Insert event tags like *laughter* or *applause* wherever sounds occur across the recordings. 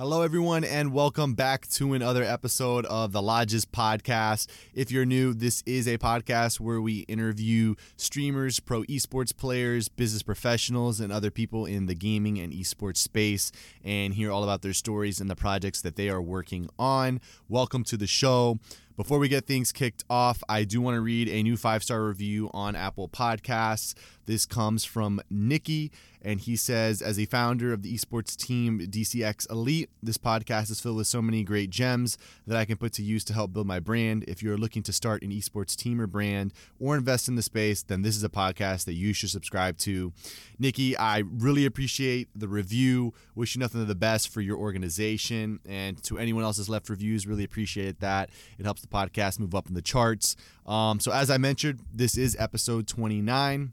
Hello, everyone, and welcome back to another episode of the Lodges Podcast. If you're new, this is a podcast where we interview streamers, pro esports players, business professionals, and other people in the gaming and esports space and hear all about their stories and the projects that they are working on. Welcome to the show. Before we get things kicked off, I do want to read a new five star review on Apple Podcasts. This comes from Nikki, and he says, As a founder of the esports team DCX Elite, this podcast is filled with so many great gems that I can put to use to help build my brand. If you're looking to start an esports team or brand or invest in the space, then this is a podcast that you should subscribe to. Nikki, I really appreciate the review. Wish you nothing but the best for your organization. And to anyone else that's left reviews, really appreciate that. It helps the podcast move up in the charts. Um, so, as I mentioned, this is episode 29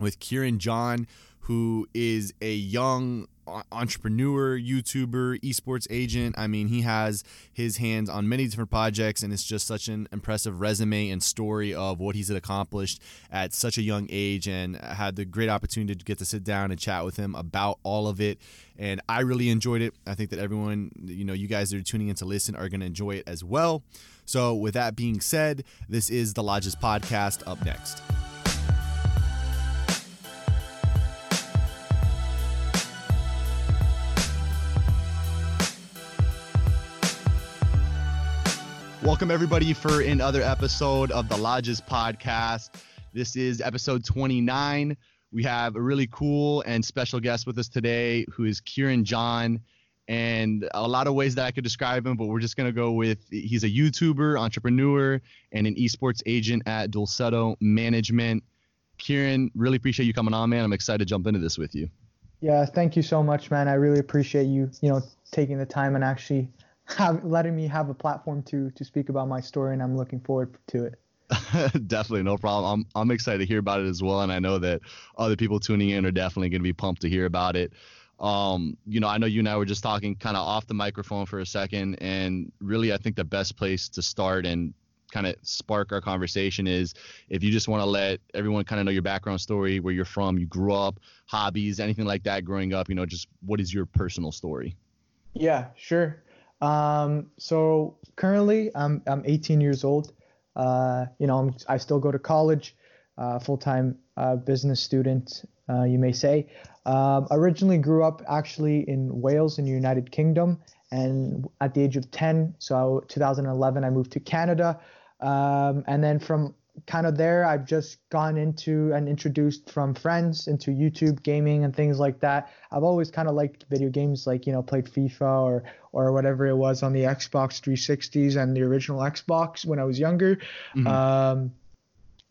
with Kieran John, who is a young entrepreneur, YouTuber, esports agent. I mean, he has his hands on many different projects, and it's just such an impressive resume and story of what he's accomplished at such a young age. And I had the great opportunity to get to sit down and chat with him about all of it. And I really enjoyed it. I think that everyone, you know, you guys that are tuning in to listen are going to enjoy it as well. So, with that being said, this is the Lodges Podcast up next. Welcome, everybody, for another episode of the Lodges Podcast. This is episode 29. We have a really cool and special guest with us today who is Kieran John. And a lot of ways that I could describe him, but we're just going to go with he's a YouTuber, entrepreneur, and an esports agent at DULCEDO Management. Kieran, really appreciate you coming on, man. I'm excited to jump into this with you. Yeah, thank you so much, man. I really appreciate you, you know, taking the time and actually have, letting me have a platform to to speak about my story, and I'm looking forward to it. *laughs* definitely, no problem. I'm I'm excited to hear about it as well, and I know that other people tuning in are definitely going to be pumped to hear about it. Um, you know, I know you and I were just talking kind of off the microphone for a second, and really, I think the best place to start and kind of spark our conversation is if you just want to let everyone kind of know your background story, where you're from, you grew up, hobbies, anything like that growing up, you know, just what is your personal story? Yeah, sure. Um, so currently, I'm I'm 18 years old. Uh, you know, I'm, i still go to college, uh, full time uh, business student, uh, you may say. Um, originally grew up actually in Wales in the United Kingdom, and at the age of 10, so 2011, I moved to Canada, um, and then from kind of there, I've just gone into and introduced from friends into YouTube gaming and things like that. I've always kind of liked video games, like you know, played FIFA or or whatever it was on the Xbox 360s and the original Xbox when I was younger. Mm-hmm. Um,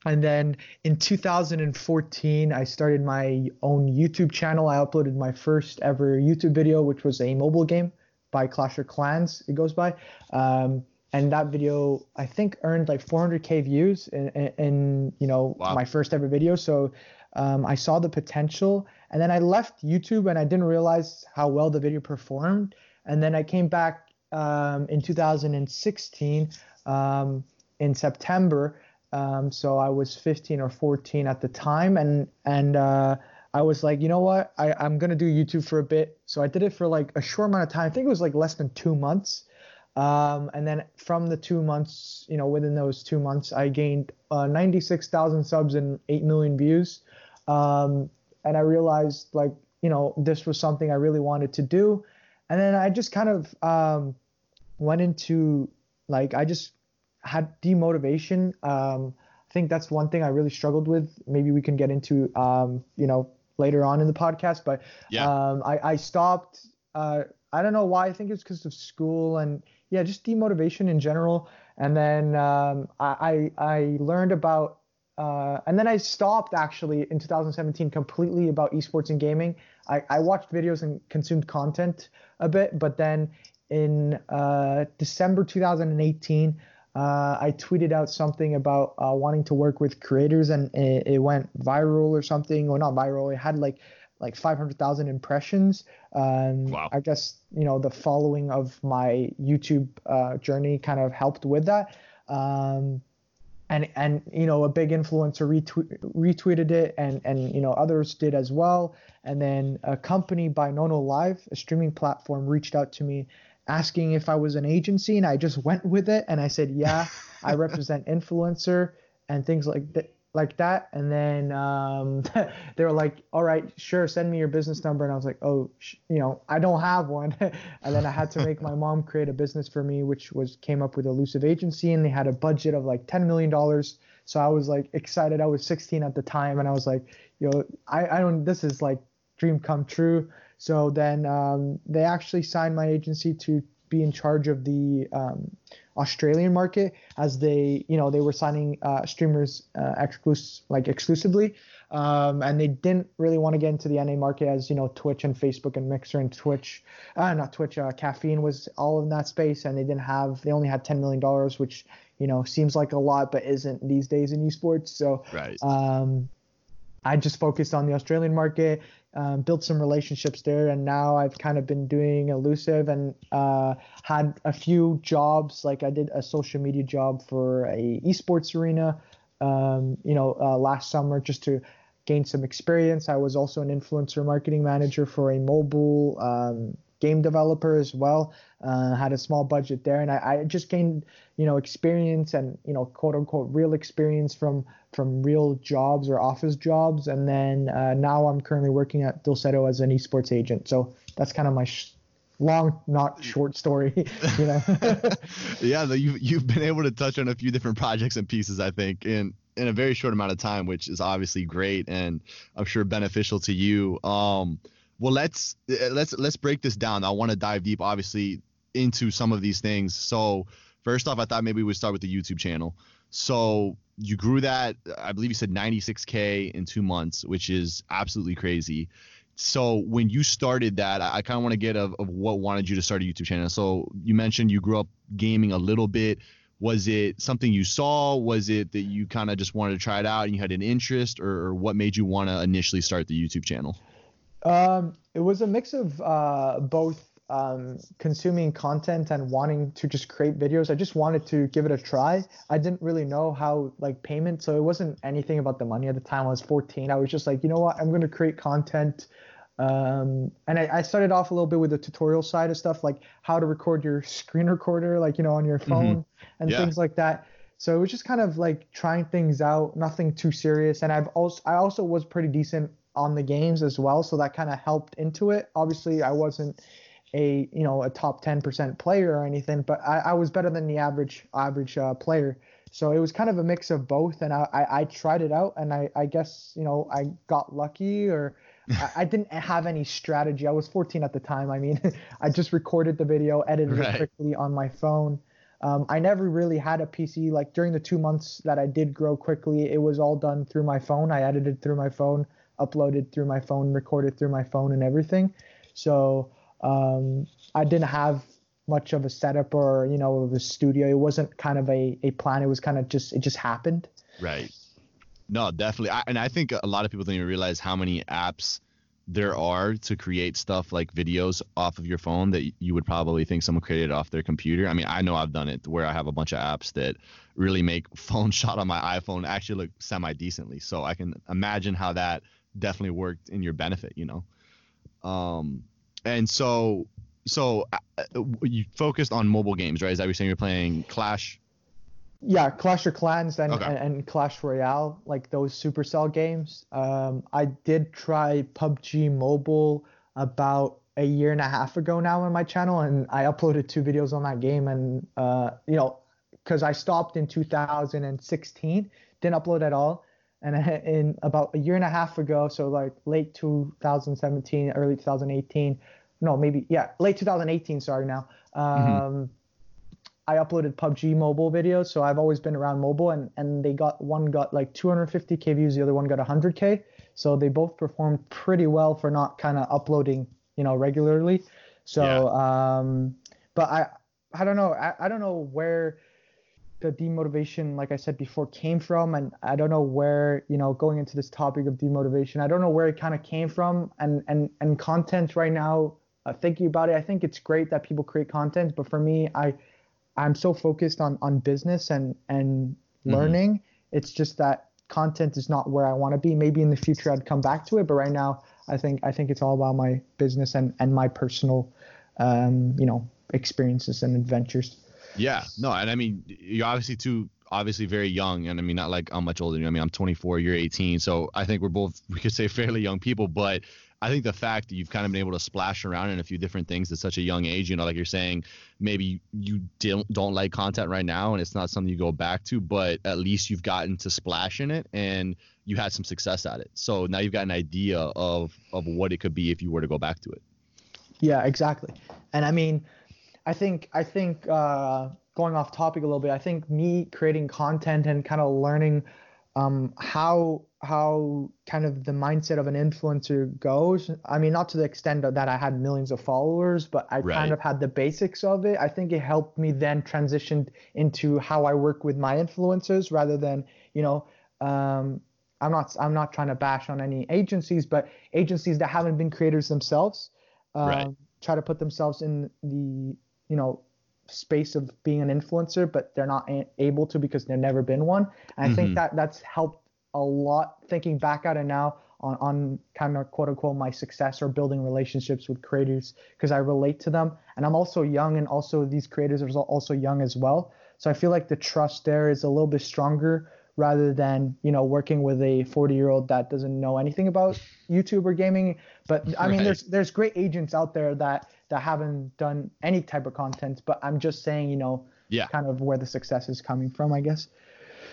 and then in 2014, I started my own YouTube channel. I uploaded my first ever YouTube video, which was a mobile game by Clash of Clans. It goes by. Um, and that video I think earned like 400k views in, in, in you know wow. my first ever video. So um, I saw the potential, and then I left YouTube and I didn't realize how well the video performed. And then I came back um, in 2016 um, in September. Um, so I was 15 or 14 at the time, and and uh, I was like, you know what, I, I'm gonna do YouTube for a bit. So I did it for like a short amount of time. I think it was like less than two months. Um, and then from the two months, you know, within those two months, I gained uh, 96,000 subs and 8 million views. Um, and I realized, like, you know, this was something I really wanted to do. And then I just kind of um, went into, like, I just had demotivation. Um, I think that's one thing I really struggled with. Maybe we can get into, um, you know, later on in the podcast. But yeah. Um, I, I stopped. Uh, I don't know why. I think it's because of school and yeah, just demotivation in general. And then um, I, I learned about, uh, and then I stopped actually in 2017 completely about esports and gaming. I, I watched videos and consumed content a bit, but then in uh, December 2018, uh, I tweeted out something about uh, wanting to work with creators, and it, it, went viral or something, or not viral. It had like like 500,000 impressions. Um, wow. I guess you know the following of my YouTube uh, journey kind of helped with that. Um, and and you know a big influencer retweet, retweeted it and and you know others did as well and then a company by Nonolive a streaming platform reached out to me asking if i was an agency and i just went with it and i said yeah i *laughs* represent influencer and things like that like that and then um, *laughs* they were like all right sure send me your business number and i was like oh sh- you know i don't have one. *laughs* And then i had to make my mom create a business for me which was came up with elusive agency and they had a budget of like 10 million dollars. So i was like excited. I was 16 at the time and i was like yo know, i, I don't this is like dream come true so then um, they actually signed my agency to be in charge of the um, Australian market as they, you know, they were signing uh, streamers uh, exclus- like exclusively, um, and they didn't really want to get into the NA market as you know Twitch and Facebook and Mixer and Twitch, uh, not Twitch, uh, Caffeine was all in that space, and they didn't have, they only had 10 million dollars, which you know seems like a lot but isn't these days in esports. So right. um, I just focused on the Australian market, um, built some relationships there, and now I've kind of been doing elusive and uh, had a few jobs. Like I did a social media job for a esports arena, um, you know, uh, last summer just to gain some experience. I was also an influencer marketing manager for a mobile um, game developer as well. Uh, had a small budget there, and I, I, just gained you know experience and you know quote unquote real experience from from real jobs or office jobs. And then uh, now I'm currently working at DULCEDO as an esports agent. So that's kind of my sh- long, not short story. *laughs* You know. *laughs* yeah, you've you've been able to touch on a few different projects and pieces. I think in in a very short amount of time, which is obviously great and I'm sure beneficial to you. Um, well let's uh, let's let's break this down. I want to dive deep obviously into some of these things. So first off i thought maybe we would start with the youtube channel. So you grew that i believe you said 96k in two months which is absolutely crazy. So when you started that i, I kind of want to get of, of what wanted you to start a youtube channel. So you mentioned you grew up gaming a little bit. Was it something you saw? Was it that you kind of just wanted to try it out and you had an interest or, or what made you want to initially start the youtube channel um, it was a mix of uh, both um, consuming content and wanting to just create videos. I just wanted to give it a try. I didn't really know how like payment, so it wasn't anything about the money at the time. I was 14. I was just like, you know what, I'm going to create content. Um, and I, I, started off a little bit with the tutorial side of stuff, like how to record your *laughs* screen recorder, like you know, on your mm-hmm. phone mm-hmm. and yeah. things like that. So it was just kind of like trying things out, nothing too serious. And I've also I also was pretty decent on the games as well, so that kind of helped into it. Obviously, I wasn't a you know a top 10% player or anything, but I, I was better than the average average uh, player. So it was kind of a mix of both, and I, I, I tried it out, and I, I guess you know I got lucky or I, I, didn't have any strategy. I was 14 at the time. I mean, *laughs* I just recorded the video, edited right. it quickly on my phone. Um, I never really had a PC. Like during the two months that I did grow quickly, it was all done through my phone. I edited through my phone uploaded through my phone, recorded through my phone, and everything. So um, I didn't have much of a setup or you know of a studio. It wasn't kind of a, a plan. It was kind of just it just happened. Right. No, definitely. I, and I think a lot of people don't even realize how many apps there are to create stuff like videos off of your phone that you would probably think someone created off their computer. I mean, I know I've done it where I have a bunch of apps that really make *laughs* phone shot on my iPhone actually look semi decently. So I can imagine how that definitely worked in your benefit, you know. Um, and so so uh, you focused on mobile games, right? Is that what you're saying? You're playing Clash. Yeah, Clash of Clans and, okay. and, and, Clash Royale, like those Supercell games. Um, I did try PUBG Mobile about a year and a half ago now on my channel, and I uploaded two videos on that game. And uh, you know, because I stopped in 2016, didn't upload at all and in about a year and a half ago, so like late 2017, early 2018, no, maybe yeah, late 2018. Sorry now. Mm-hmm. Um, mm-hmm. I uploaded PUBG mobile videos, so I've always been around mobile, and and they got one got like 250k views, the other one got 100k, so they both performed pretty well for not kind of uploading, you know, regularly. So, yeah. um, but I I don't know, I, I don't know where the demotivation, like I said before, came from. And I don't know where, you know, going into this topic of demotivation, I don't know where it kind of came from. And and and content right now, uh, thinking about it, I think it's great that people create content. But for me, I I'm so focused on on business and and learning. Mm-hmm. It's just that content is not where I want to be. Maybe in the future I'd come back to it, but right now I think I think it's all about my business and and my personal, um, you know, experiences and adventures. Yeah, no, and I mean you're obviously too obviously very young, and I mean not like I'm much older than you. I mean I'm 24, you're 18, so I think we're both *laughs* we could say fairly young people, but I think the fact that you've kind of been able to splash around in a few different things at such a young age, you know, like you're saying, maybe you don't don't like content right now and it's not something you go back to, but at least you've gotten to splash in it and you had some success at it. So now you've got an idea of of what it could be if you were to go back to it. Yeah, exactly. And I mean, I think I think uh, going off topic a little bit, I think me creating content and kind of learning um, how how kind of the mindset of an influencer goes. I mean, not to the extent that I had millions of followers, but I right. kind of had the basics of it. I think it helped me then transition into how I work with my influencers rather than, you know, um, I'm not I'm not trying to bash on any agencies, but agencies that haven't been creators themselves um, right. try to put themselves in the you know space of being an influencer, but they're not a- able to because they've never been one. And. I think mm-hmm. that that's helped a lot thinking back at it now on, on kind of quote unquote my success or building relationships with creators because I relate to them. And I'm also young, and also these creators are also young as well. So I feel like the trust there is a little bit stronger rather than you know working with a 40 year old that doesn't know anything about *laughs* YouTube or gaming. But I mean, right. there's there's great agents out there that that haven't done any type of content. But I'm just saying, you know, yeah. kind of where the success is coming from, I guess.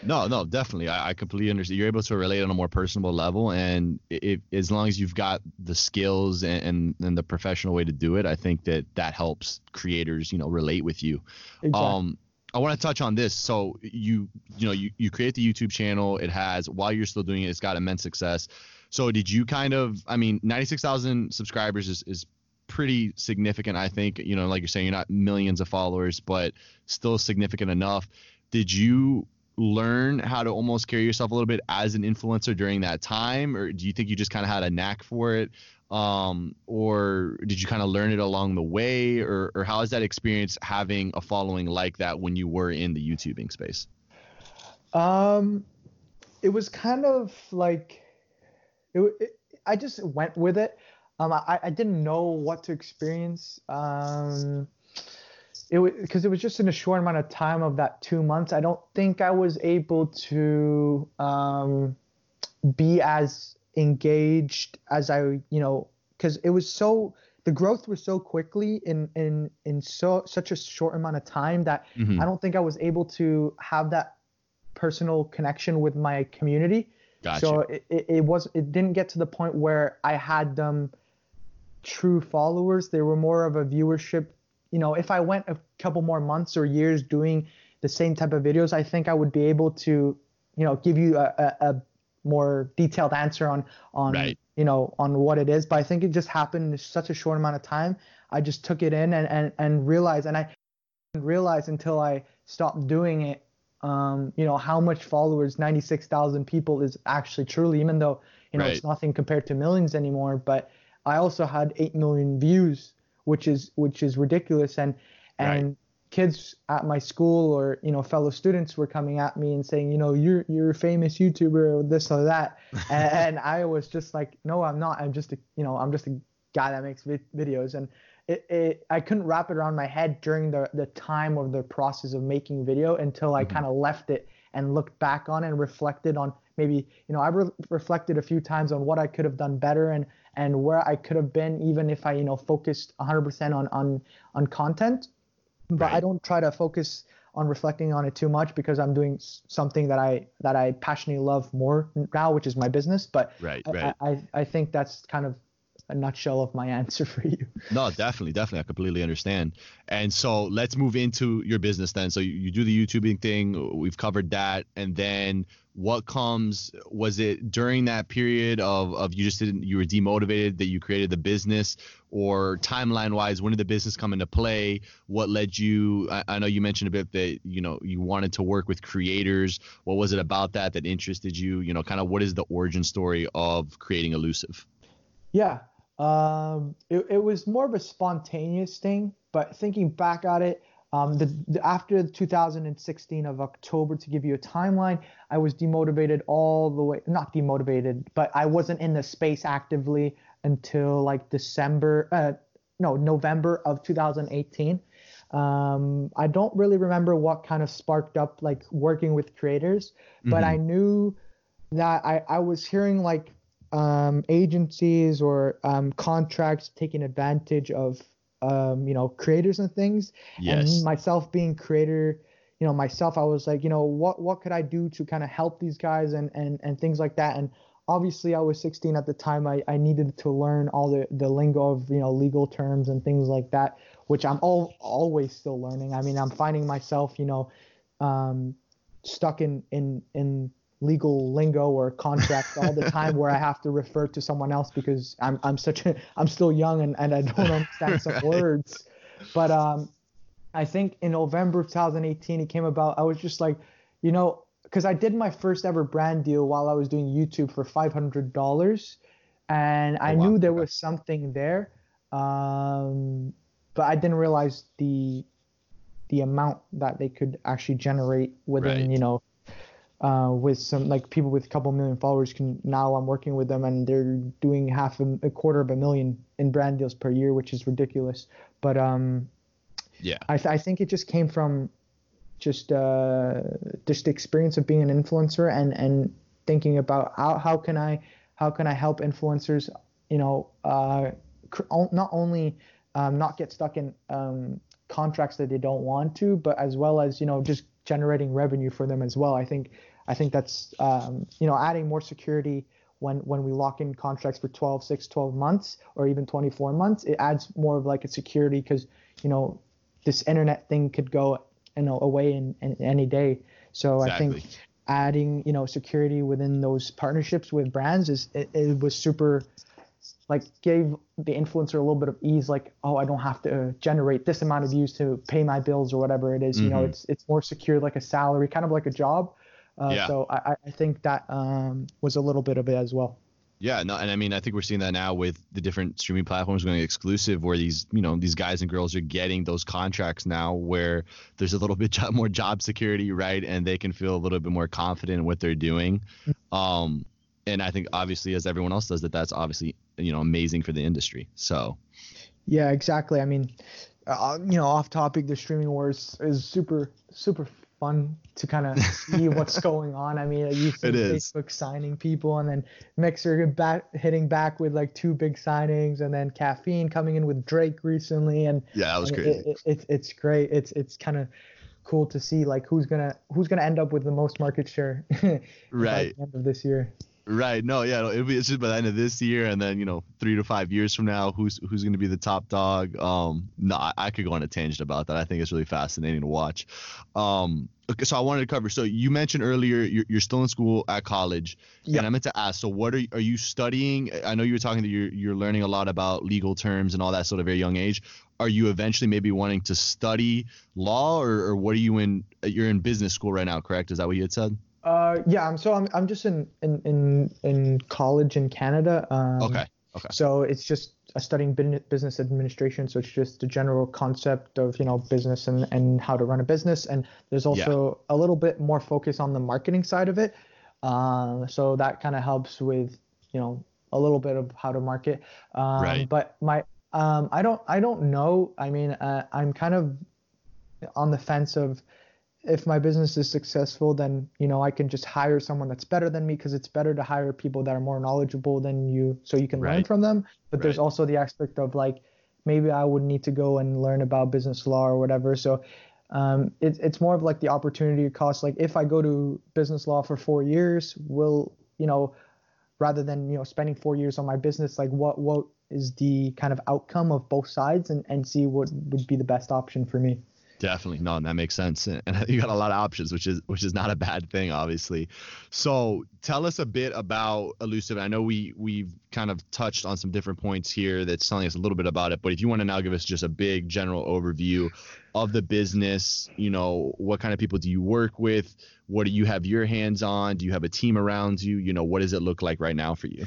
No, no, definitely. I, I, completely understand. You're able to relate on a more personable level, and if as long as you've got the skills and, and, and the professional way to do it, I think that that helps creators, you know, relate with you. Exactly. Um, I want to touch on this. So you, you know, you, you create the YouTube channel. It has while you're still doing it, it's got immense success. So did you kind of? I mean, 96,000 subscribers is is pretty significant. I think. You know, like you're saying, you're not millions of followers, but still significant enough. Did you learn how to almost carry yourself a little bit as an influencer during that time? Or do you think you just kind of had a knack for it? Um, or did you kind of learn it along the way? Or, or how is that experience having a following like that when you were in the youtubing space? Um it was kind of like it, it i just went with it um i i didn't know what to experience um it was because it was just in a short amount of time of that two months. I don't think I was able to um, be as engaged as I, you know, because it was so the growth was so quickly in in in so such a short amount of time that mm-hmm. I don't think I was able to have that personal connection with my community. Gotcha. So it, it, it was it didn't get to the point where I had them true followers. They were more of a viewership you know, if I went a couple more months or years doing the same type of videos, I think I would be able to, you know, give you a, a, a more detailed answer on on right. you know on what it is. But I think it just happened in such a short amount of time. I just took it in and and and realized, and I didn't realize until I stopped doing it. Um, you know how much followers 96,000 people is actually truly even though you know right. it's nothing compared to millions anymore but I also had 8 million views which is which is ridiculous. And and right. kids at my school or you know fellow students were coming at me and saying, you know, you're you're a famous YouTuber or this or that, and, *laughs* and I was just like, no, I'm not. I'm just a you know I'm just a guy that makes vi- videos and. It, it, I couldn't wrap it around my head during the, the time of the process of making video until I mm-hmm. kind of left it and looked back on it and reflected on maybe you know I re- reflected a few times on what I could have done better and and where I could have been even if I you know focused 100% on on on content but right. I don't try to focus on reflecting on it too much because I'm doing something that I that I passionately love more now which is my business but right, right. I, I, I think that's kind of a nutshell of my *laughs* answer for you. No, definitely, definitely. I completely understand. And so let's move into your business then. So you, you do the YouTubing thing. We've covered that. And then what comes was it during that period of, of you just didn't you were demotivated that you created the business or timeline wise when did the business come into play what led you I, I know you mentioned a bit that you know you wanted to work with creators what was it about that that interested you you know kind of what is the origin story of creating elusive yeah um, it, it was more of a spontaneous thing, but thinking back at it, um, the, the, after 2016 of October, to give you a timeline, I was demotivated all the way. Not demotivated, but I wasn't in the space actively until like December, uh, no, November of 2018. Um, I don't really remember what kind of sparked up like working with creators, but mm-hmm. I knew that I, I was hearing like um, agencies or um, contracts taking advantage of um, you know creators and things. Yes. And myself being creator, you know myself, I was like, you know, what what could I do to kind of help these guys and and and things like that. And obviously, I was 16 at the time. I I needed to learn all the the lingo of you know legal terms and things like that which I'm all, always still learning. I mean, I'm finding myself, you know, um, stuck in, in, in legal lingo or contracts all the time where I have to refer to someone else because I'm, I'm such a, I'm still young and, and I don't understand some *laughs* right. words. But um, I think in November of 2018, it came about. I was just like, you know, because I did my first ever brand deal while I was doing YouTube for $500. And I oh, wow. knew there was something there. Um, but I didn't realize the the amount that they could actually generate within right. you know uh, with some like people with a couple million followers can now I'm working with them and they're doing half a, a quarter of a million in brand deals per year, which is ridiculous. But um, yeah, I, th- I think it just came from just uh, just the experience of being an influencer and and thinking about how how can I how can I help influencers, you know, uh, cr- not only um, not get stuck in um, contracts that they don't want to, but as well as you know just generating revenue for them as well. I think I think that's um, you know adding more security when when we lock in contracts for 12, 6, 12 months or even 24 months, it adds more of like a security because you know this internet thing could go you know away in, in any day. So exactly. I think adding you know security within those partnerships with brands is it, it was super like gave the influencer a little bit of ease like oh i don't have to generate this amount of views to pay my bills or whatever it is. Mm-hmm. you know mm-hmm. it's it's more secure like a salary kind of like a job uh, yeah. so I, I think that um, was a little bit of it as well yeah, no, and I mean, I think we're seeing that now with the different streaming platforms going exclusive, where these, you know, these guys and girls are getting those contracts now, where there's a little bit more job security, right, and they can feel a little bit more confident in what they're doing. Mm-hmm. Um, and I think obviously, as everyone else does, that that's obviously you know amazing for the industry. So. Yeah, exactly. I mean, uh, you know, off topic, the streaming wars is super super fun to kind of see *laughs* what's going on. I mean, you see Facebook signing people, and then Mixer hitting back with like two big signings, and then Caffeine coming in with Drake recently, and yeah, that was crazy. It, it, it, it's great. It's it's kind of cool to see like who's gonna who's gonna end up with the most market share *laughs* right at the end of this year. Right. No. Yeah. It'll be it's just by the end of this year, and then you know, three to five years from now, who's who's going to be the top dog? Um. No, I, I, could go on a tangent about that. I think it's really fascinating to watch. Um. Okay. So I wanted to cover. So you mentioned earlier you're, you're still in school at college, yep. and I meant to ask. So what are are you studying? I know you were talking that you're you're learning a lot about legal terms and all that sort of very young age. Are you eventually maybe wanting to study law, or, or what are you in? You're in business school right now, correct? Is that what you had said? Uh, yeah, I'm so I'm I'm just in in in, in college in Canada. Um, okay. Okay. So it's just studying business administration. So it's just the general concept of you know business and and how to run a business. And there's also yeah. a little bit more focus on the marketing side of it. Uh, so that kind of helps with you know a little bit of how to market. Um, right. But my um, I don't I don't know. I mean, uh, I'm kind of on the fence of if my business is successful, then you know I can just hire someone that's better than me because it's better to hire people that are more knowledgeable than you, so you can right. learn from them. But right. there's also the aspect of like maybe I would need to go and learn about business law or whatever. So um, it, it's more of like the opportunity cost. Like if I go to business law for four years, will you know, rather than you know spending four years on my business, like what what is the kind of outcome of both sides and and see what would be the best option for me. Definitely, no, that makes sense, and *laughs* you got a lot of options, which is which is not a bad thing, obviously. So, tell us a bit about Elusive. I know we we've kind of touched on some different points here that's telling us a little bit about it, but if you want to now give us just a big general overview of the business, you know, what kind of people do you work with? What do you have your hands on? Do you have a team around you? You know, what does it look like right now for you?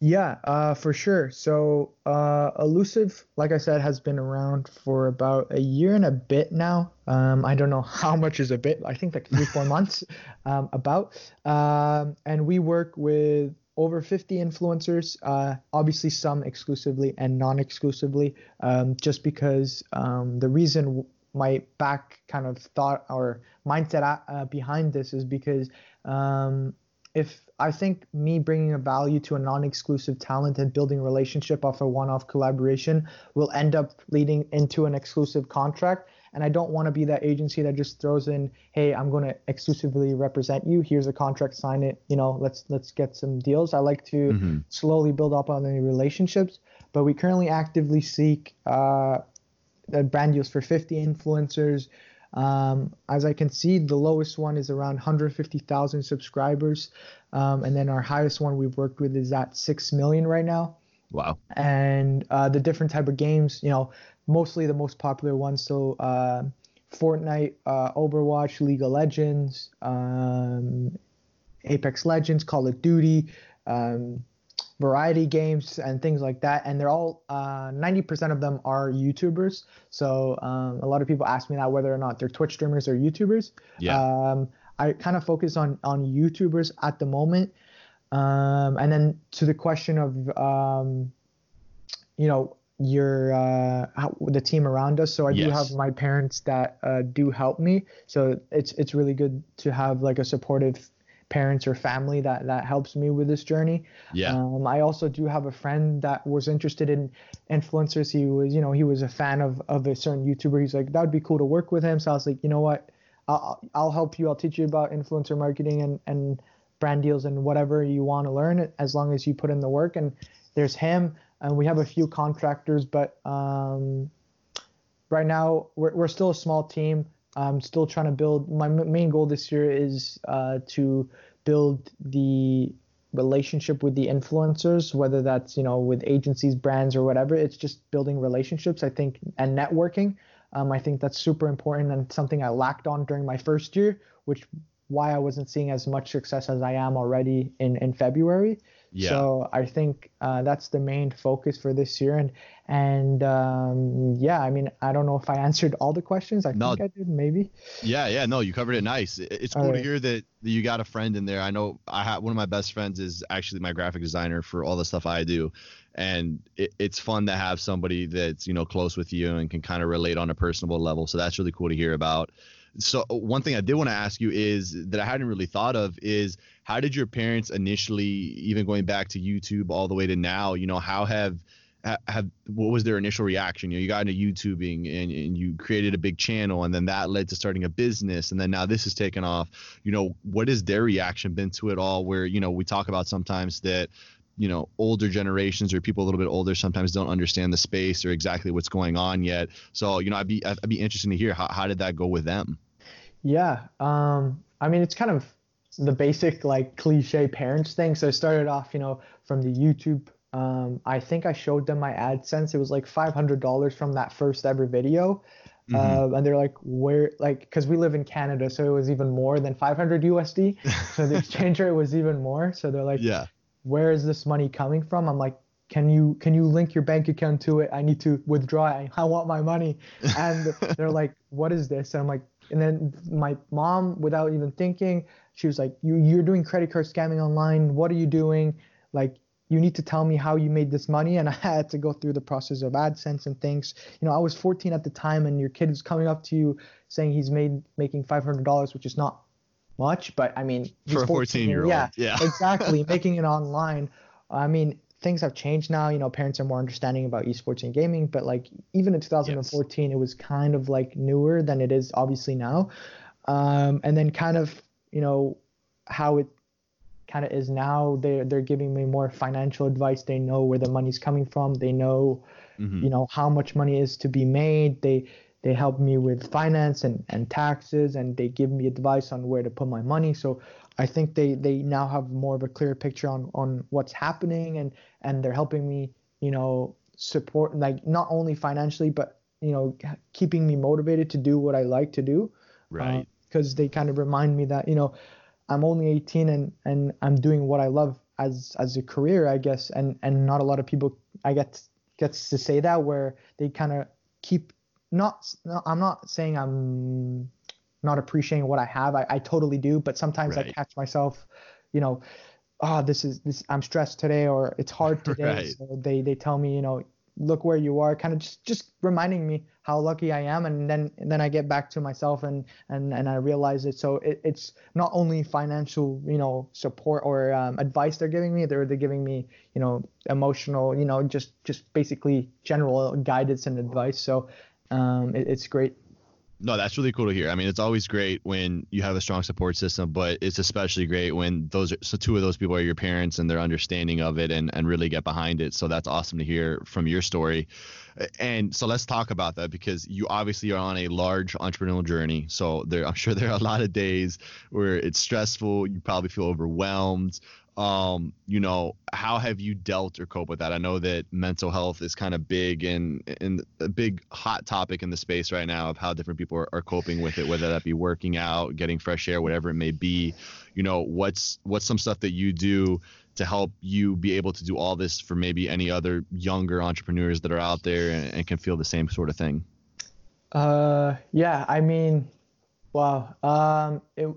Yeah, uh, for sure. So, uh, Elusive, like I said, has been around for about a year and a bit now. Um, I don't know *laughs* how much is a bit. I think like three, four *laughs* months, um, about. Um, and we work with over 50 influencers, uh, obviously some exclusively and non-exclusively, um, just because um, the reason my back kind of thought or mindset uh, behind this is because um, if I think me bringing a value to a non-exclusive talent and building relationship off a one-off collaboration will end up leading into an exclusive contract. And I don't want to be that agency that just throws in, "Hey, I'm going to exclusively represent you. Here's a contract, sign it. You know, let's let's get some deals." I like to mm-hmm. slowly build up on the relationships. But we currently actively seek uh, brand deals for 50 influencers. Um, as I can see, the lowest one is around 150,000 subscribers, um, and then our highest one we've worked with is at six million right now. Wow! And uh, the different type of games, you know, mostly the most popular ones. So uh, Fortnite, uh, Overwatch, League of Legends, um, Apex Legends, Call of Duty. Um, variety games and things like that. And they're all uh, 90% of them are YouTubers. So um, a lot of people ask me that whether or not they're Twitch streamers or YouTubers. Yeah. Um, I kind of focus on on YouTubers at the moment. Um, and then to the question of um, you know your uh, the team around us. So I yes. do have my parents that uh, do help me. So it's it's really good to have like a supportive parents or family that that helps me with this journey. Yeah. Um, I also do have a friend that was interested in influencers. He was, you know, he was a fan of of a certain YouTuber. He's like, that would be cool to work with him. So I was like, you know what, I'll I'll help you. I'll teach you about influencer marketing and and brand deals and whatever you want to learn as long as you put in the work. And there's him, and we have a few contractors, but um, right now we're we're still a small team. I'm still trying to build. My main goal this year is uh, to build the relationship with the influencers, whether that's you know with agencies, brands, or whatever. It's just building relationships, I think, and networking. Um, I think that's super important and something I lacked on during my first year, which why I wasn't seeing as much success as I am already in in February. Yeah. So I think uh, that's the main focus for this year, and and um, yeah, I mean, I don't know if I answered all the questions. I no, think I did, maybe. Yeah, yeah, no, you covered it nice. It's cool to hear that you got a friend in there. I know I have one of my best friends is actually my graphic designer for all the stuff I do, and it, it's fun to have somebody that's you know close with you and can kind of relate on a personable level. So that's really cool to hear about so uh, one thing I did want to ask you is that I hadn't really thought of is how did your parents initially, even going back to YouTube all the way to now, you know, how have have what was their initial reaction? You know, you got into YouTubing and, and you created a big channel, and then that led to starting a business, and then now this has taken off. You know, what has their reaction been to it all? Where you know we talk about sometimes that you know older generations or people a little bit older sometimes don't understand the space or exactly what's going on yet so you know i'd be i'd be interested to hear how, how did that go with them yeah um i mean it's kind of the basic like cliche parents thing so i started off you know from the youtube um i think i showed them my adsense it was like $500 from that first ever video Mm-hmm. Uh, and they're like, where, like, because we live in Canada, so it was even more than 500 USD. *laughs* so the exchange rate was even more. So they're like, yeah, where is this money coming from? I'm like, can you can you link your bank account to it? I need to withdraw. I, I want my money. And *laughs* they're like, what is this? And I'm like, and then my mom, without even thinking, she was like, you you're doing credit card scamming online. What are you doing? Like, you need to tell me how you made this money. And *laughs* I had to go through the process of AdSense and things. You know, I was 14 at the time, and your kid is coming up to you saying he's made making $500, which is not much, but I mean, for a 14 year old, yeah, yeah, *laughs* exactly. making it online. I mean, things have changed now. You know, parents are more understanding about esports and gaming, but like even in 2014, yes. it was kind of like newer than it is obviously now. Um, and then kind of, you know, how it kind of is now. They're they're giving me more financial advice. They know where the money's coming from. They know, mm-hmm. you know, how much money is to be made. They they help me with finance and, and taxes and they give me advice on where to put my money so i think they they now have more of a clear picture on on what's happening and and they're helping me you know support like not only financially but you know keeping me motivated to do what i like to do right because uh, they kind of remind me that you know i'm only 18 and and i'm doing what i love as as a career, I guess, and and not a lot of people I get gets to say that where they kind of keep not. I'm not saying I'm not appreciating what I have. I, I totally do, but sometimes right. I catch myself, you know, oh, this is this. I'm stressed today, or it's *laughs* hard today. right. So they they tell me, you know, look where you are, kind of just just reminding me how lucky I am, and then and then I get back to myself and and and I realize it. So it, it's not only financial, you know, support or um, advice they're giving me, they're they're giving me, you know, emotional, you know, just just basically general guidance and advice. So um, it, it's great no, that's really cool to hear. I mean, it's always great when you have a strong support system, but it's especially great when those are, so two of those people are your parents and they're understanding of it and, and really get behind it. So that's awesome to hear from your story. And so let's talk about that because you obviously are on a large entrepreneurial journey. So there, I'm sure there are a lot of days where it's stressful. You probably feel overwhelmed um, you know, how have you dealt or cope with that? I know that mental health is kind of big and and a big hot topic in the space right now of how different people are, are coping with it, whether that be working out, getting fresh air, whatever it may be. You know, what's what's some stuff that you do to help you be able to do all this for maybe any other younger entrepreneurs that are out there and, and can feel the same sort of thing? Uh, yeah, I mean, wow. Um, it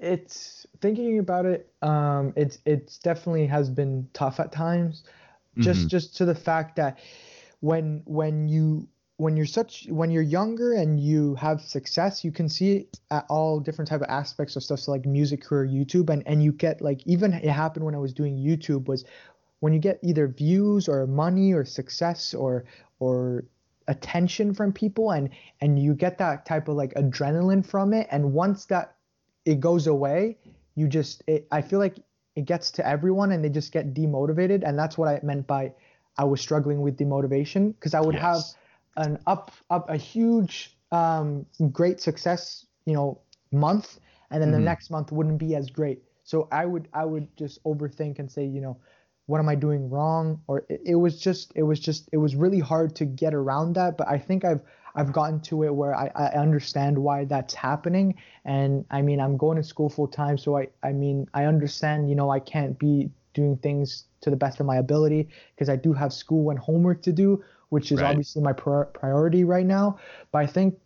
it's thinking about it um it's it's definitely has been tough at times. Just mm-hmm. just to the fact that when when you when you're such when you're younger and you have success you can see at all different type of aspects of stuff. So like music career youtube and and you get like even it happened when i was doing youtube was when you get either views or money or success or or attention from people and and you get that type of like adrenaline from it. And once that it goes away, you just it, I feel like it gets to everyone and they just get demotivated and that's what I meant by I was struggling with demotivation because I would yes. have an up up a huge um, great success, you know, month and then mm-hmm. the next month wouldn't be as great. So I would I would just overthink and say, you know, what am I doing wrong? Or it, it was just it was just it was really hard to get around that. But I think I've I've gotten to it where I, I understand why that's happening. And I mean, I'm going to school full time. So I, I mean, I understand, you know, I can't be doing things to the best of my ability because I do have school and homework to do, which is right. obviously my priority right now. But I think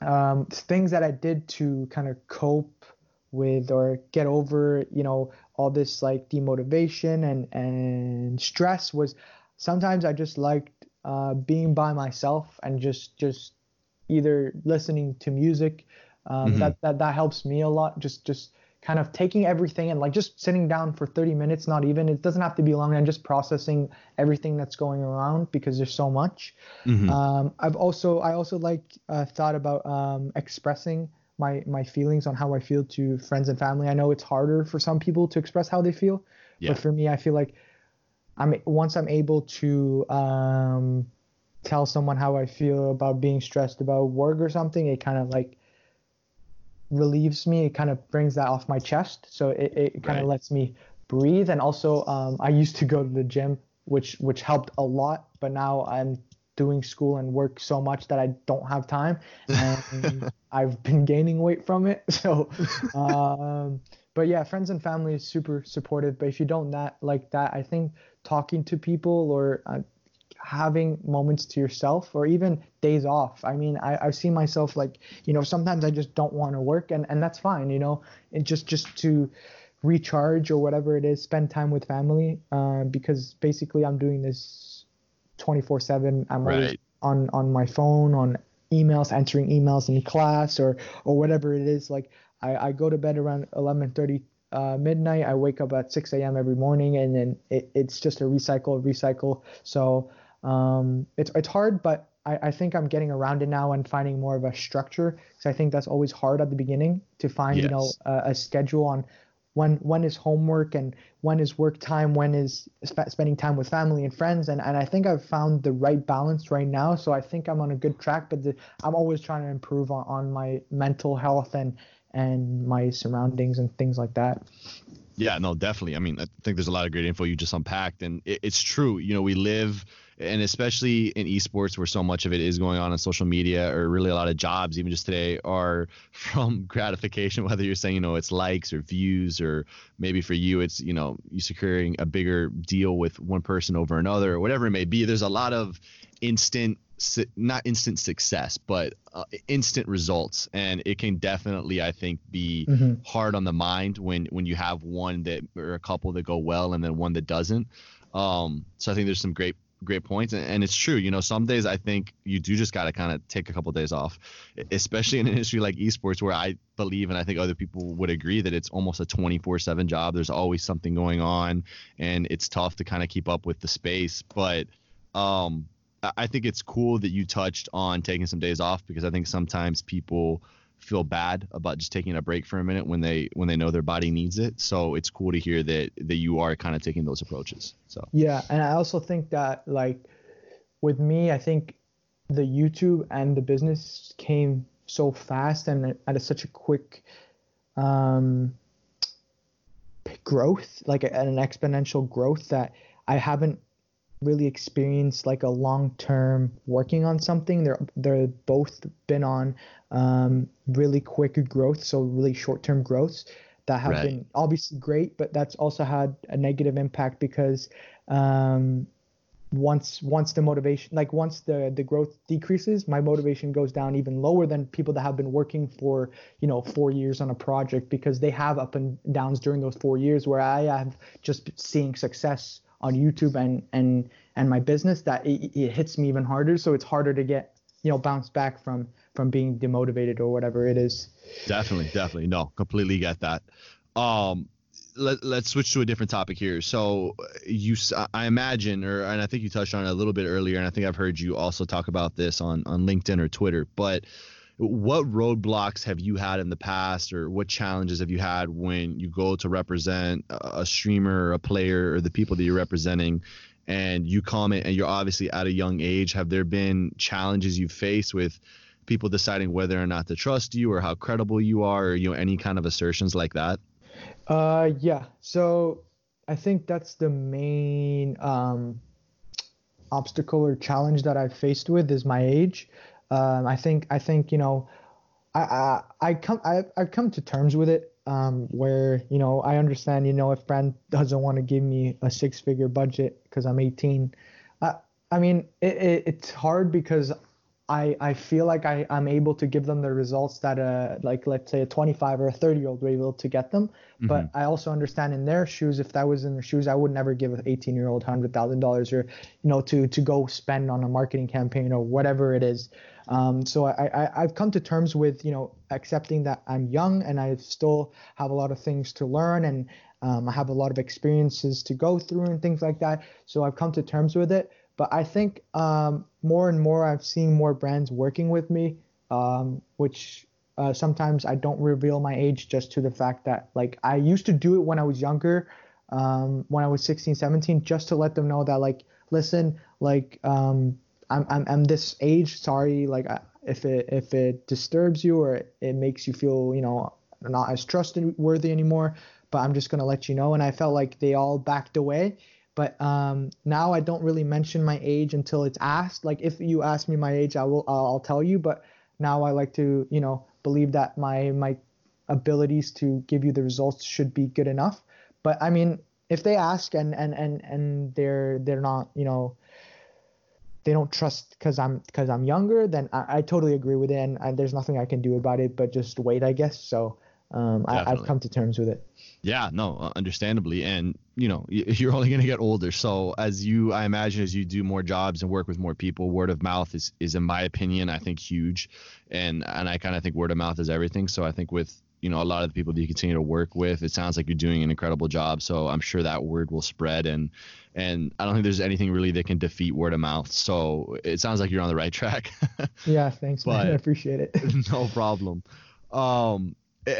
um, things that I did to kind of cope with or get over, you know, all this like demotivation and, and stress was sometimes I just liked uh, being by myself and just just either listening to music. Um, mm-hmm. That that that helps me a lot. Just just kind of taking everything and like just sitting down for 30 minutes, not even. It doesn't have to be long, and just processing everything that's going around because there's so much. Mm-hmm. Um, I've also I also like uh, thought about um, expressing my my feelings on how I feel to friends and family. I know it's harder for some people to express how they feel, yeah. but for me, I feel like I'm once I'm able to um, tell someone how I feel about being stressed about work or something, it kind of like relieves me. It kind of brings that off my chest, so it, it kind of right. lets me breathe. And also, um, I used to go to the gym, which which helped a lot, but now I'm doing school and work so much that I don't have time, *laughs* and I've been gaining weight from it. *laughs* So. Um, but yeah, friends and family is super supportive. But if you don't that like that, I think talking to people or uh, having moments to yourself or even days off. I mean, I, I've seen myself like, you know, sometimes I just don't want to work and, and that's fine, you know, and just, just to recharge or whatever it is, spend time with family. Uh, because basically I'm doing this 24 seven. I'm right. on, on my phone, on emails, answering emails in class or, or whatever it is. Like I, I go to bed around 11:30 uh, midnight. I wake up at 6 a.m. every morning, and then it, it's just a recycle, recycle. So um, it's it's hard, but I, I think I'm getting around it now and finding more of a structure because I think that's always hard at the beginning to find yes. you know a, a, schedule on when when is homework and when is work time, when is sp- spending time with family and friends, and and I think I've found the right balance right now. So I think I'm on a good track, but the, I'm always trying to improve on, on my mental health and and my surroundings and things like that. Yeah, no, definitely. I mean, I think there's a lot of great info you just unpacked, and it, it's true. You know, we live and especially in esports where so much of it is going on on social media or really a lot of jobs even just today are *laughs* from gratification whether you're saying you know it's likes or views or maybe for you it's you know you securing a bigger deal with one person over another or whatever it may be there's a lot of instant not instant success, but uh, instant results, and it can definitely, I think, be mm-hmm. hard on the mind when when you have one that or a couple that go well and then one that doesn't. Um, so I think there's some great great points and, and it's true you know some days i think you do just got to kind of take a couple of days off especially in an industry like esports where i believe and i think other people would agree that it's almost a 24-7 job there's always something going on and it's tough to kind of keep up with the space but um I think it's cool that you touched on taking some days off because I think sometimes people feel bad about just taking a break for a minute when they when they know their body needs it. So it's cool to hear that that you are kind of taking those approaches. So yeah, and I also think that like with me, I think the YouTube and the business came so fast and at a, such a quick um, growth, like a, an exponential growth that I haven't really experienced like a long term working on something. They're they're both been on um, really quick growth, so really short term growths that have right. been obviously great, but that's also had a negative impact because um, once once the motivation like once the the growth decreases my motivation goes down even lower than people that have been working for you know four years on a project because they have up and downs during those four years where i have just seeing success on YouTube and and and my business that it, it hits me even harder. So it's harder to get you know bounce back from from being demotivated or whatever it is. Definitely, definitely, no, completely get that. Um, let, let's switch to a different topic here. So you, I imagine, or and I think you touched on it a little bit earlier, and I think I've heard you also talk about this on on LinkedIn or Twitter, but what roadblocks have you had in the past or what challenges have you had when you go to represent a streamer or a player or the people that you're representing? And you comment and you're obviously at a young age. Have there been challenges you've faced with people deciding whether or not to trust you or how credible you are or you know any kind of assertions like that? Uh yeah. So i think that's the main um obstacle or challenge that i've faced with is my age um, I think I think you know, I I, I come I I've come to terms with it. Um, where you know I understand you know if brand doesn't want to give me a six figure budget because I'm 18, I I mean it, it, it's hard because I, I feel like I, I'm able to give them the results that a like let's say a 25 or a 30 year old were able to get them. Mm-hmm. But I also understand in their shoes, if that was in their shoes, I would never give an 18 year old hundred thousand dollars or you know to to go spend on a marketing campaign or whatever it is. Um, so I, I I've come to terms with you know accepting that I'm young and I still have a lot of things to learn and um, I have a lot of experiences to go through and things like that. So I've come to terms with it. But I think um, more and more I've seen more brands working with me, um, which uh, sometimes I don't reveal my age just to the fact that like I used to do it when I was younger, um, when I was 16, 17, just to let them know that like, listen, like um, I'm, I'm, I'm this age. Sorry, like if it if it disturbs you or it makes you feel you know not as trustworthy anymore, but I'm just gonna let you know. And I felt like they all backed away but um, now I don't really mention my age until it's asked. Like if you ask me my age, I will I'll tell you. But now I like to you know believe that my my abilities to give you the results should be good enough. But I mean, if they ask and and and and they're they're not you know they don't trust because I'm because I'm younger, then I, I, totally agree with it, and, there's nothing I can do about it but just wait, I guess. So um, I, have come to terms with it. Yeah, no, uh, understandably, and you know *laughs* you're only going to get older. So as you, I imagine, as you do more jobs and work with more people, word of mouth is is in my opinion, I think huge, and and I kind of think word of mouth is everything. So I think with you know a lot of the people that you continue to work with, it sounds like you're doing an incredible job. So I'm sure that word will spread, and and I don't think there's anything really that can defeat word of mouth. So it sounds like you're on the right track. *laughs* yeah, thanks, but, man. I appreciate it. *laughs* no problem. Um,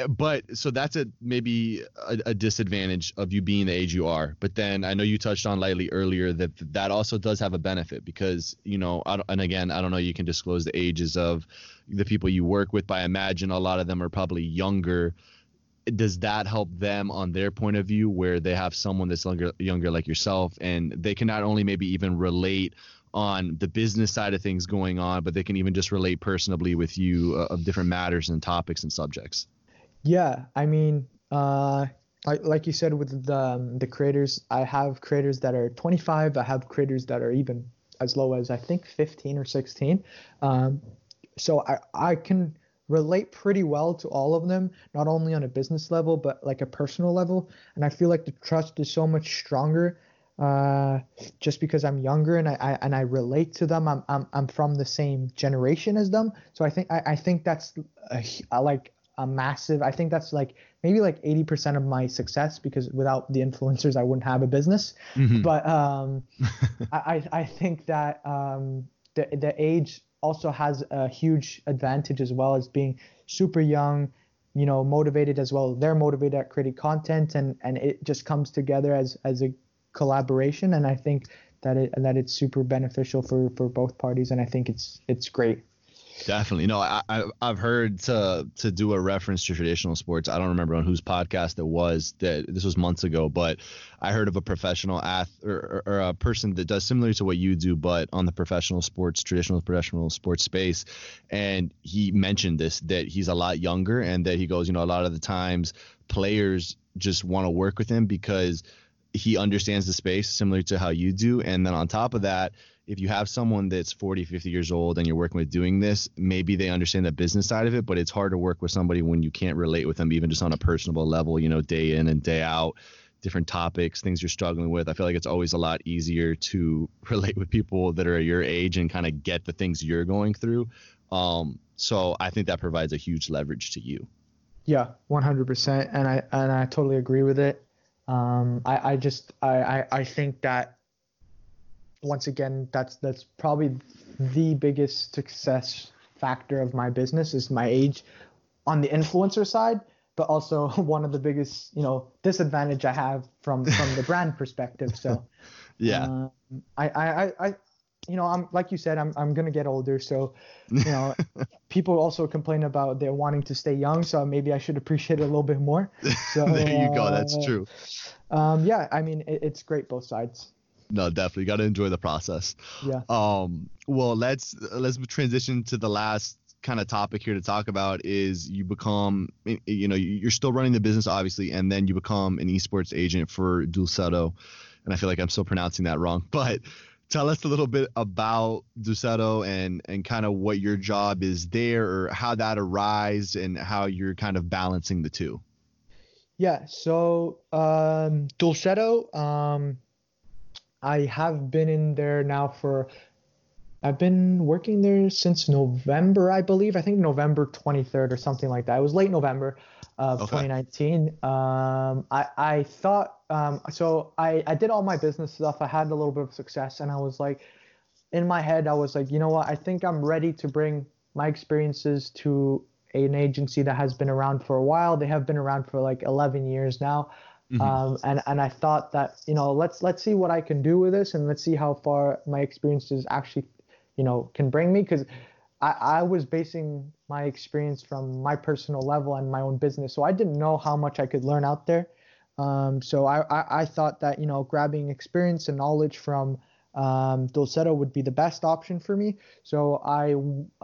but so that's a maybe a, a, disadvantage of you being the age you are. But then I know you touched on lightly earlier that that also does have a benefit because you know, and again, I don't know, you can disclose the ages of the people you work with, but I imagine a lot of them are probably younger. Does that help them on their point of view, where they have someone that's younger, younger like yourself, and they can not only maybe even relate on the business side of things going on, but they can even just relate personally with you uh, of different matters and topics and subjects. Yeah, I mean, uh, like, like you said with the um, the creators, I have creators that are 25. I have creators that are even as low as I think 15 or 16. Um, so I I can relate pretty well to all of them, not only on a business level but like a personal level. And I feel like the trust is so much stronger uh, just because I'm younger and I, I, and I relate to them. I'm, I'm I'm from the same generation as them, so I think I, I think that's a, a, like a massive. I think that's like maybe like 80% of my success because without the influencers, I wouldn't have a business. Mm-hmm. But um, *laughs* I I think that um, the the age also has a huge advantage as well as being super young you know motivated as well they're motivated at creating content and and it just comes together as as a collaboration and i think that it that it's super beneficial for for both parties and i think it's it's great Definitely. No, I, I have heard to to do a reference to traditional sports. I don't remember on whose podcast it was that this was months ago, but I heard of a professional ath or, or, a person that does similar to what you do, but on the professional sports, traditional professional sports space. And he mentioned this that he's a lot younger and that he goes, you know, a lot of the times players just want to work with him because he understands the space similar to how you do. And then on top of that, if you have someone that's 40, 50 years old and you're working with doing this, maybe they understand the business side of it, but it's hard to work with somebody when you can't relate with them, even just on a personable level, you know, day in and day out, different topics, things you're struggling with. I feel like it's always a lot easier to *laughs* relate with people that are your age and kind of get the things you're going through. Um, so I think that provides a huge leverage to you. Yeah, 100%. And I, and I totally agree with it. Um, I, I just, I, I, I think that once again, that's that's probably the biggest success factor of my business is my age on the influencer side, but also *laughs* one of the biggest, you know, disadvantage I have from from the brand *laughs* perspective. So yeah, um, I, I I you know I'm like you said I'm I'm gonna get older, so you know *laughs* people also complain about they're wanting to stay young, so maybe I should appreciate it a little bit more. So there you go, that's uh, true. Um, yeah, I mean it, it's great both sides no, definitely got to enjoy the process. Yeah. Um. Well, let's let's transition to the last kind of topic here to talk about is you become you know you're still running the business obviously and then you become an esports agent for DULCEDO and I feel like I'm still pronouncing that wrong *laughs* but tell us a little bit about DULCEDO and and kind of what your job is there or how that arose and how you're kind of balancing the two yeah so um DULCEDO um I have been in there now for I've been working there since November, I believe. I think November 23rd or something like that. It was late November of okay. 2019. Um, I, I thought, um, so I, I did all my business stuff. I had a little bit of success, and I was like, in my head, I was like, you know what? I think I'm ready to bring my experiences to an agency that has been around for a while. They have been around for like 11 years now. Mm-hmm. Um, and and I thought that you know let's let's see what I can do with this and let's see how far my experiences actually you know can bring me because I, I was basing my experience from my personal level and my own business so I didn't know how much I could learn out there um, so I, I, I thought that you know grabbing experience and knowledge from um, would be the best option for me. So I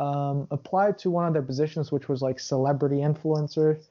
um, applied to one of their positions, which was like celebrity influencer.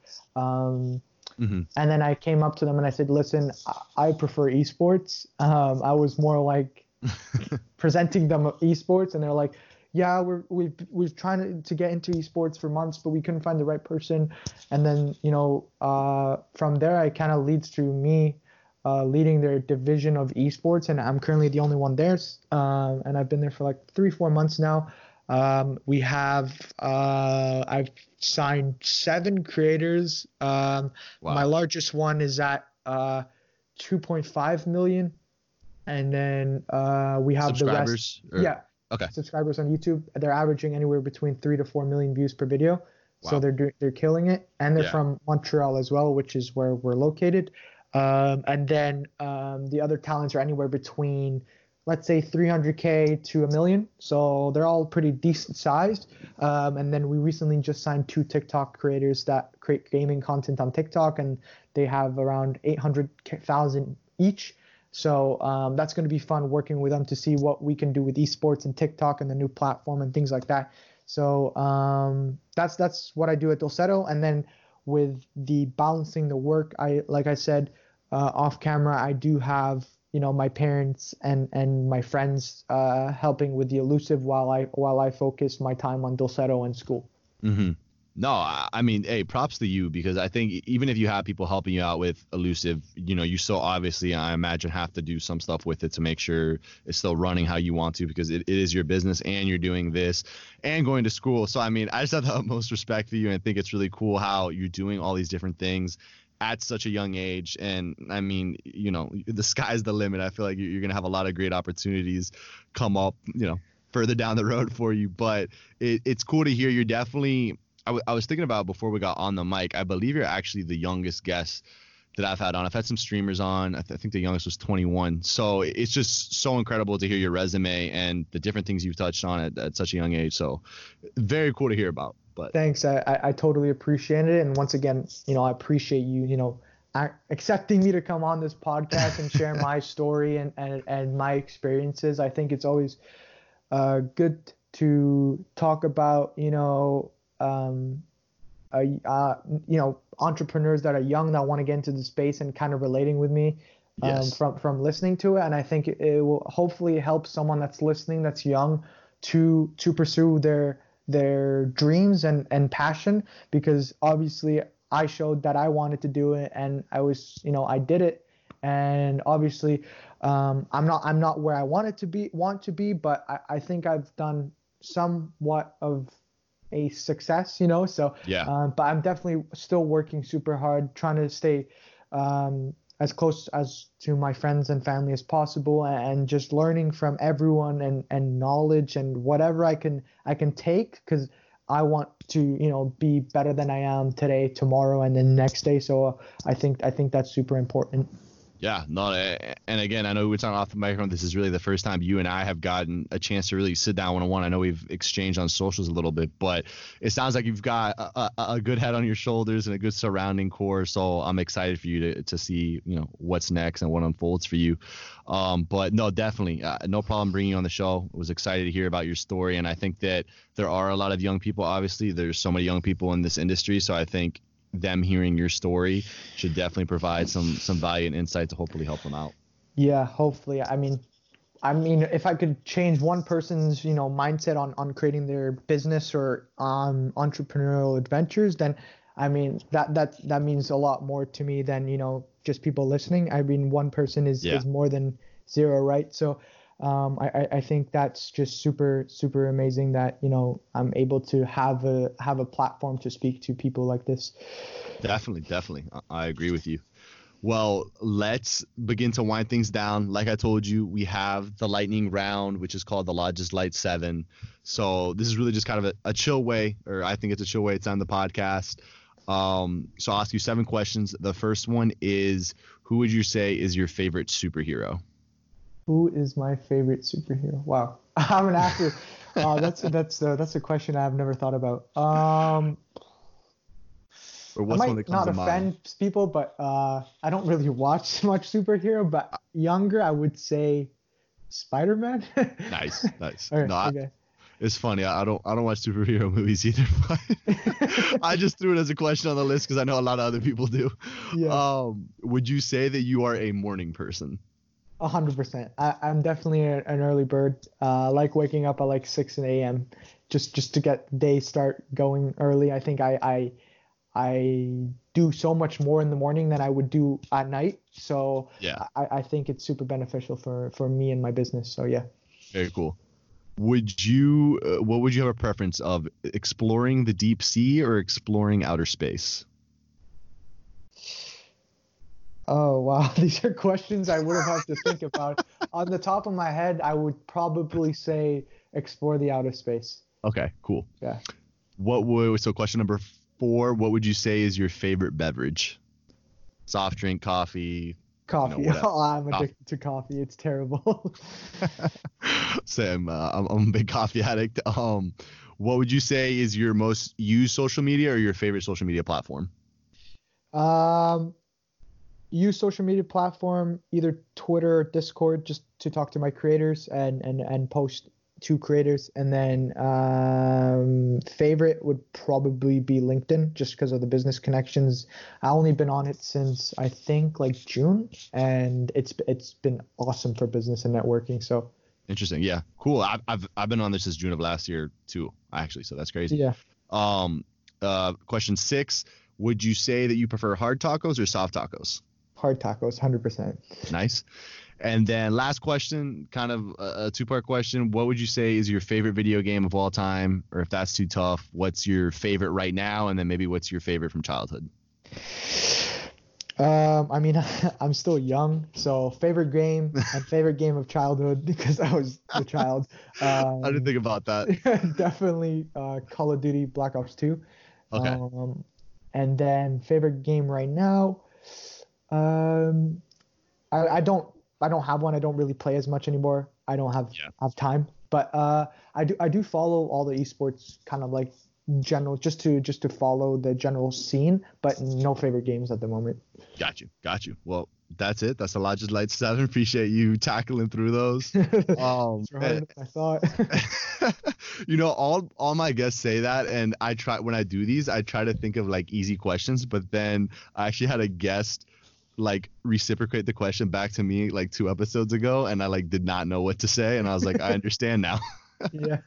Mm-hmm. And then I came up to them and I said, listen, I prefer esports. Um, I was more like *laughs* presenting them esports, and they're like, yeah, we're we've we're trying to, to get into esports for months, but we couldn't find the right person. And then you know, uh, from there, it kind of leads to me uh, leading their division of esports, and I'm currently the only one there. Um, and I've been there for like three, four months now. Um, we have uh, I've signed seven creators. Um, wow. My largest one is at uh, 2.5 million, and then uh, we have the rest. Or? Yeah. Okay. Subscribers on YouTube. They're averaging anywhere between three to four million views per video. Wow. So they're do- they're killing it, and they're yeah. from Montreal as well, which is where we're located. Um, and then um, the other talents are anywhere between let's say 300k to a million. So they're all pretty decent sized. Um, and then we recently just signed two TikTok creators that create gaming content on TikTok, and they have around 800,000 each. So um, that's going to be fun working with them to see what we can do with esports and TikTok and the new platform and things like that. So um, that's that's what I do at DULCEDO, and then with the balancing the work, I like I said uh, off camera, I do have you know my parents and and my friends uh, helping with the elusive while I while I focus my time on DULCEDO and school. Mm-hmm. No, I mean, hey, props to you because I think even if you have people helping you out with elusive, you know, you still obviously, I imagine, have to do some stuff with it to make sure it's still running how you want to because it, it is your business and you're doing this and going to school. So, I mean, I just have the *laughs* utmost respect for you and think it's really cool how you're doing all these different things at such a young age. And I mean, you know, *laughs* the sky's the limit. I feel like you're going to have a lot of great opportunities come up, you know, further down the *laughs* road for you. But it, it's cool to hear you're definitely I, w- I was thinking about before we got on the mic. I believe you're actually the youngest guest that I've had on. I've had some streamers on. I, th- I, think the youngest was 21. So it's just so incredible to hear your resume and the different things you've touched on at, at such a young age. So very cool to hear about. But thanks. I, I, I totally appreciate it. And once again, you know, I appreciate you, you know, accepting me to come on this podcast and share *laughs* my story and, and, and my experiences. I think it's always uh, good to talk about, you know, um, uh, uh, you know, entrepreneurs that are young that want to get into the space and kind of relating with me um, yes. from from listening to it. And I think it, it will hopefully help someone that's listening that's young to to pursue their their dreams and and passion because obviously I showed that I wanted to do it and I was you know I did it and obviously um, I'm not I'm not where I wanted to be want to be but I, I think I've done somewhat of a success, you know. So yeah. Um, but I'm definitely still working super hard, trying to stay um, as close as to my friends and family as possible, and just learning from everyone and and knowledge and whatever I can I can take because. I want to, you know, be better than I am today, tomorrow, and the next day. So uh, I think I think that's super important. Yeah, no, and again, I know we're talking off the microphone. This is really the first time you and I have gotten a chance to really sit down one on one. I know we've exchanged on socials a little bit, but it sounds like you've got a, a, a, good head on your shoulders and a good surrounding core. So I'm excited for you to, to see, you know, what's next and what unfolds for you. Um, but no, definitely, uh, no problem bringing you on the show. I was excited to hear about your story, and I think that there are a lot of young people. Obviously, there's so many young people in this industry, so I think them hearing your story should definitely provide some some value and insight to hopefully help them out. Yeah, hopefully. I mean, I mean, if I could change one person's, you know, mindset on on creating their business or um entrepreneurial adventures, then I mean that that that means a lot more to me than you know just people listening. I mean, one person is yeah. is more than zero, right? So um, I, I think that's just super super amazing that you know I'm able to have a have a platform to speak to people like this. Definitely, definitely, I agree with you. Well, let's begin to wind things down. Like I told you, we have the lightning round, which is called the Lodges Light Seven. So this is really just kind of a, a chill way, or I think it's a chill way It's on the podcast. Um, so I'll ask you seven questions. The first one is, who would you say is your favorite superhero? Who is my favorite superhero? Wow, *laughs* I'm an actor. *laughs* uh, that's that's uh, that's a question I've never thought about. Um, or what's I might one that comes not offend mind? people, but uh, I don't really watch *laughs* much superhero. But younger, I would say Spider-Man. nice, nice. Right, no, okay. I, it's funny. I, I don't I don't watch superhero movies either. I just threw it as a question on the list because I know a lot of other people do. Yeah. Um, would you say that you are a morning person? Hundred percent. I'm definitely an early bird. Uh, I like waking up at like six a.m. just just to get day start going early. I think I I I do so much more in the morning than I would do at night. So yeah, I, I think it's super beneficial for for me and my business. So yeah. Very cool. Would you? Uh, what would you have a preference of exploring the deep sea or exploring outer space? Oh wow, *laughs* these are questions I would have had to think about. On the top of my head, I would probably say explore the outer space. Okay, cool. Yeah. What would so question number four? What would you say is your favorite beverage? Soft drink, coffee. Coffee. You know, *laughs* oh, I'm addicted coffee. to coffee. It's terrible. *laughs* Same. Uh, I'm, I'm a big coffee addict. Um, what would you say is your most used social media or your favorite social media platform? Um, use social media platform, either Twitter or Discord, just to talk to my creators and and and post to creators. And then um, favorite would probably be LinkedIn, just because of the business connections. I only been on it since I think like June, and it's it's been awesome for business and networking. So interesting, yeah, cool. I've I've I've been on this since June of last year too, actually. So that's crazy. Yeah. Um. Uh. Question six. Would you say that you prefer hard tacos or soft tacos? Hard tacos, hundred percent. Nice. And then last question, kind of a, two part question. What would you say is your favorite video game of all time? Or if that's too tough, what's your favorite right now? And then maybe what's your favorite from childhood? Um, I mean, *laughs* I'm still young, so favorite game *laughs* and favorite game of childhood because I was a child. Um, *laughs* I didn't think about that. definitely uh, Call of Duty Black Ops 2. Okay. Um, and then favorite game right now. Um, I, I don't I don't have one. I don't really play as much anymore. I don't have yeah. have time. But uh, I do I do follow all the esports kind of like general just to just to follow the general scene, but no favorite games at the moment. Got you, got you. Well, that's it. That's a lot of light seven. *laughs* Appreciate you tackling through those. *laughs* Um, and, I thought. *laughs* you know, all all my guests say that, and I try when I do these, I try to think of like easy questions, but then I actually had a guest like reciprocate the question back to me like two episodes ago and I like did not know what to say and I was like I understand now. *laughs* yeah. *laughs*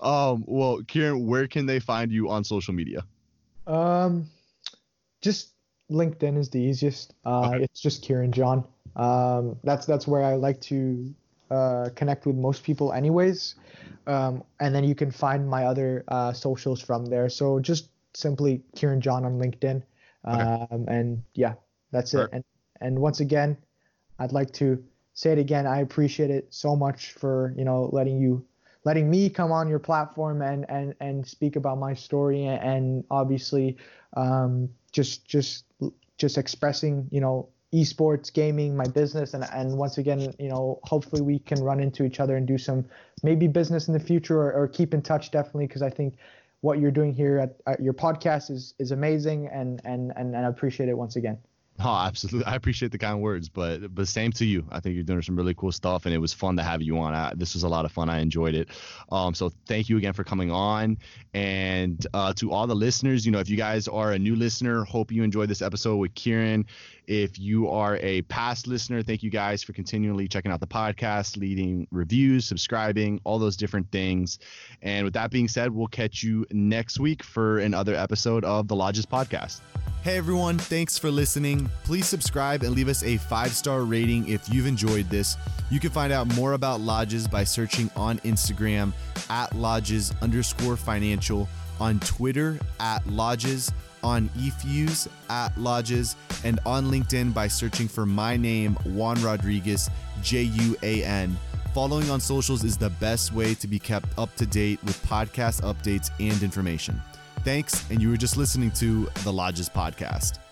Um well Kieran, where can they find you on social media? Um just LinkedIn is the easiest. Uh okay. it's just Kieran John. Um that's that's where I like to uh connect with most people anyways. Um and then you can find my other uh socials from there. So just simply Kieran John on LinkedIn. Okay. Um and yeah, that's it. And and once again, I'd like to say it again. I appreciate it so much for you know letting you letting me come on your platform and and and speak about my story and obviously um, just just just expressing you know esports gaming my business and and once again you know hopefully we can run into each other and do some maybe business in the future or, or keep in touch definitely because i think what you're doing here at, at, your podcast is is amazing and and and, and i appreciate it once again Oh, absolutely. I appreciate the kind words, but but same to you. I think you're doing some really cool stuff, and it was fun to have you on. I, this was a lot of fun. I enjoyed it. Um, so thank you again for coming on, and uh, to all the listeners, you know, if you guys are a new listener, hope you enjoyed this episode with Kieran. If you are a past listener, thank you guys for continually checking out the podcast, leading reviews, subscribing, all those different things. And with that being said, we'll catch you next week for another episode of the Lodges Podcast. Hey everyone, thanks for listening. Please subscribe and leave us a five star rating if you've enjoyed this. You can find out more about Lodges by searching on Instagram at Lodges underscore financial, on Twitter at Lodges, on eFuse at Lodges, and on LinkedIn by searching for my name, Juan Rodriguez, J U A N. Following on socials is the best way to be kept up to date with podcast updates and information. Thanks, and you were just listening to the Lodges Podcast.